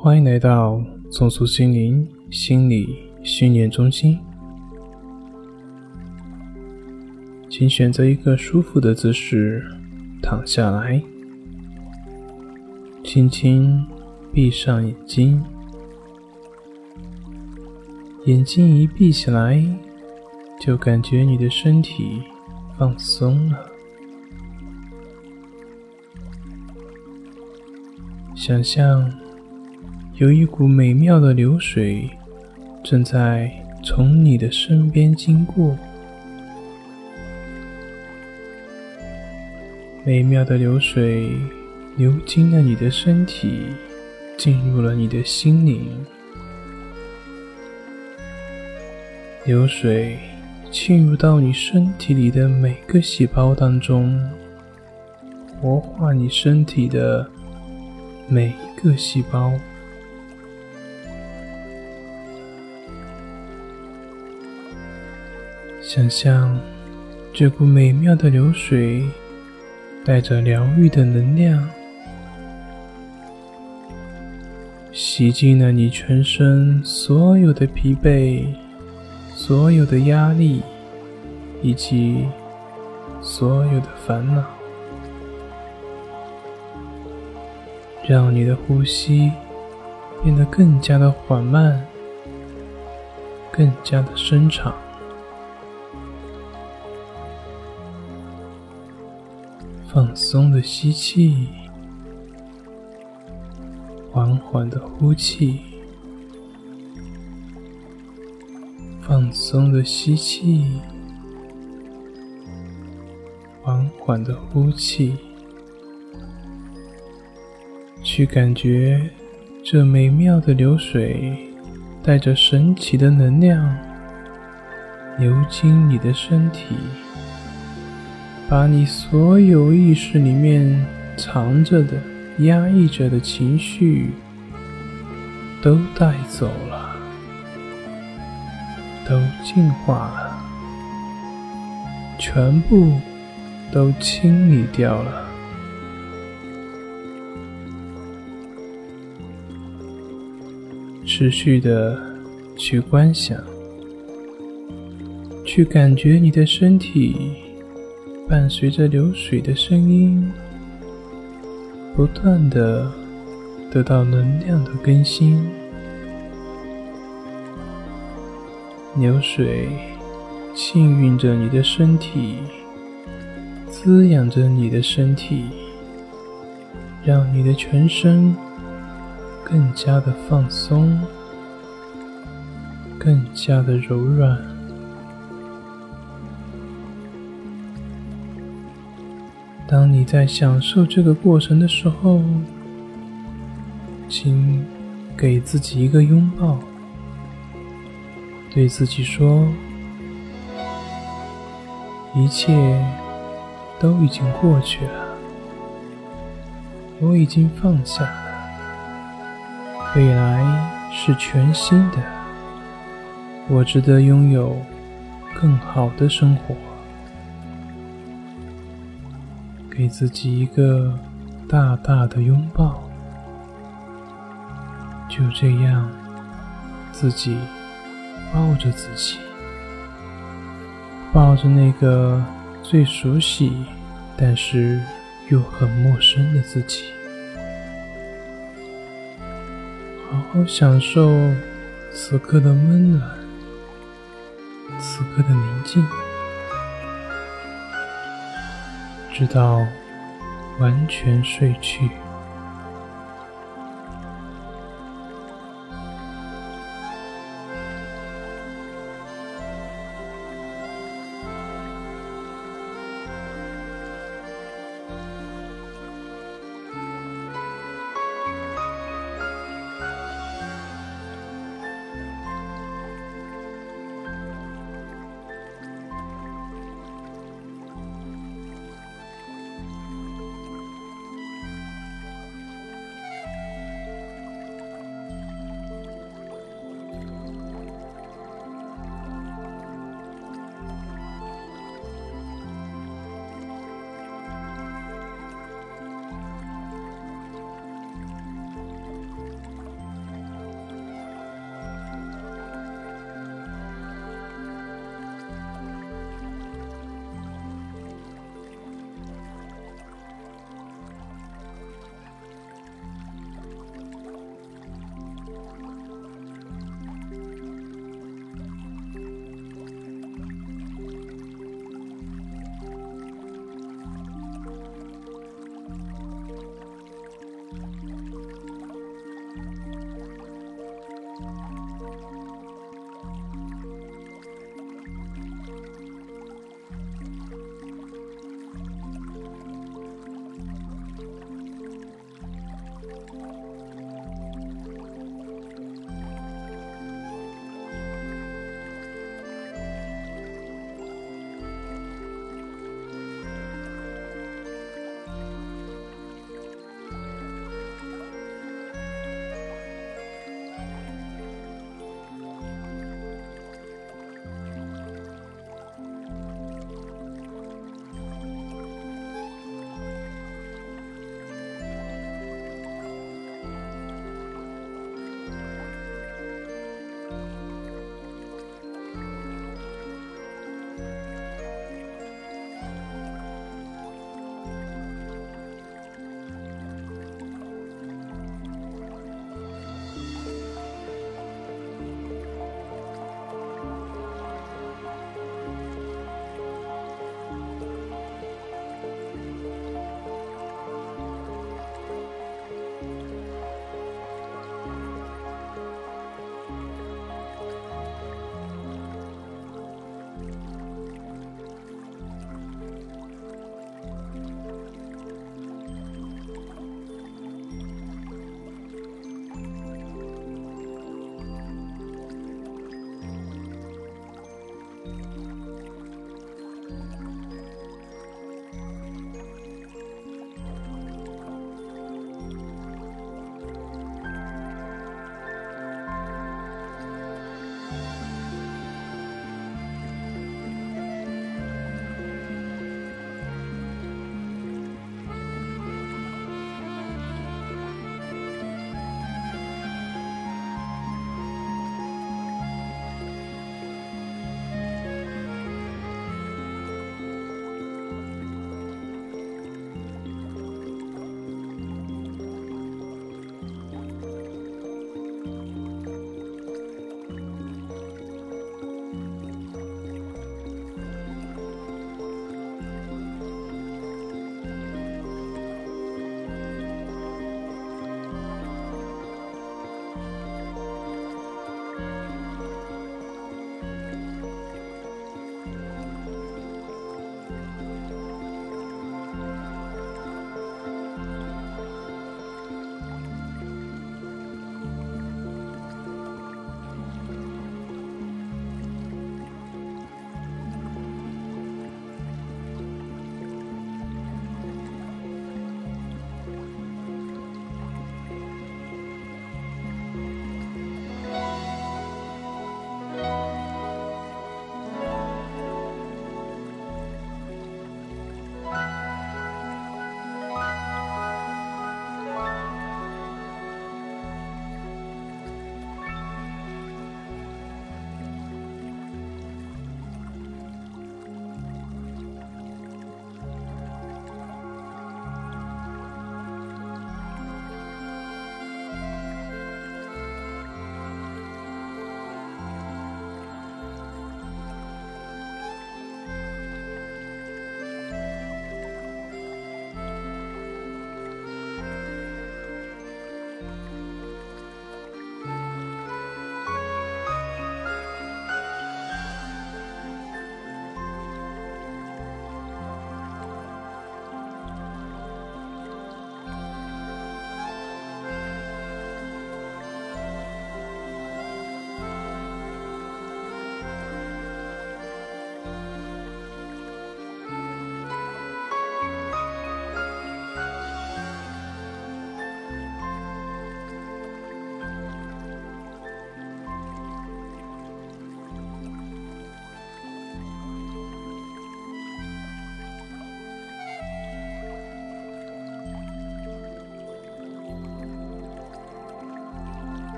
欢迎来到重塑心灵心理训练中心，请选择一个舒服的姿势躺下来，轻轻闭上眼睛，眼睛一闭起来，就感觉你的身体放松了。想象有一股美妙的流水正在从你的身边经过，美妙的流水流经了你的身体，进入了你的心灵。流水浸入到你身体里的每个细胞当中，活化你身体的。每一个细胞，想象这股美妙的流水，带着疗愈的能量，洗净了你全身所有的疲惫、所有的压力以及所有的烦恼。让你的呼吸变得更加的缓慢，更加的深长。放松的吸气，缓缓的呼气。放松的吸气，缓缓的呼气。去感觉这美妙的流水，带着神奇的能量流经你的身体，把你所有意识里面藏着的、压抑着的情绪都带走了，都净化了，全部都清理掉了。持续的去观想，去感觉你的身体伴随着流水的声音，不断的得到能量的更新。流水浸润着你的身体，滋养着你的身体，让你的全身。更加的放松，更加的柔软。当你在享受这个过程的时候，请给自己一个拥抱，对自己说：“一切都已经过去了，我已经放下了。”未来是全新的，我值得拥有更好的生活。给自己一个大大的拥抱，就这样，自己抱着自己，抱着那个最熟悉但是又很陌生的自己。好好享受此刻的温暖，此刻的宁静，直到完全睡去。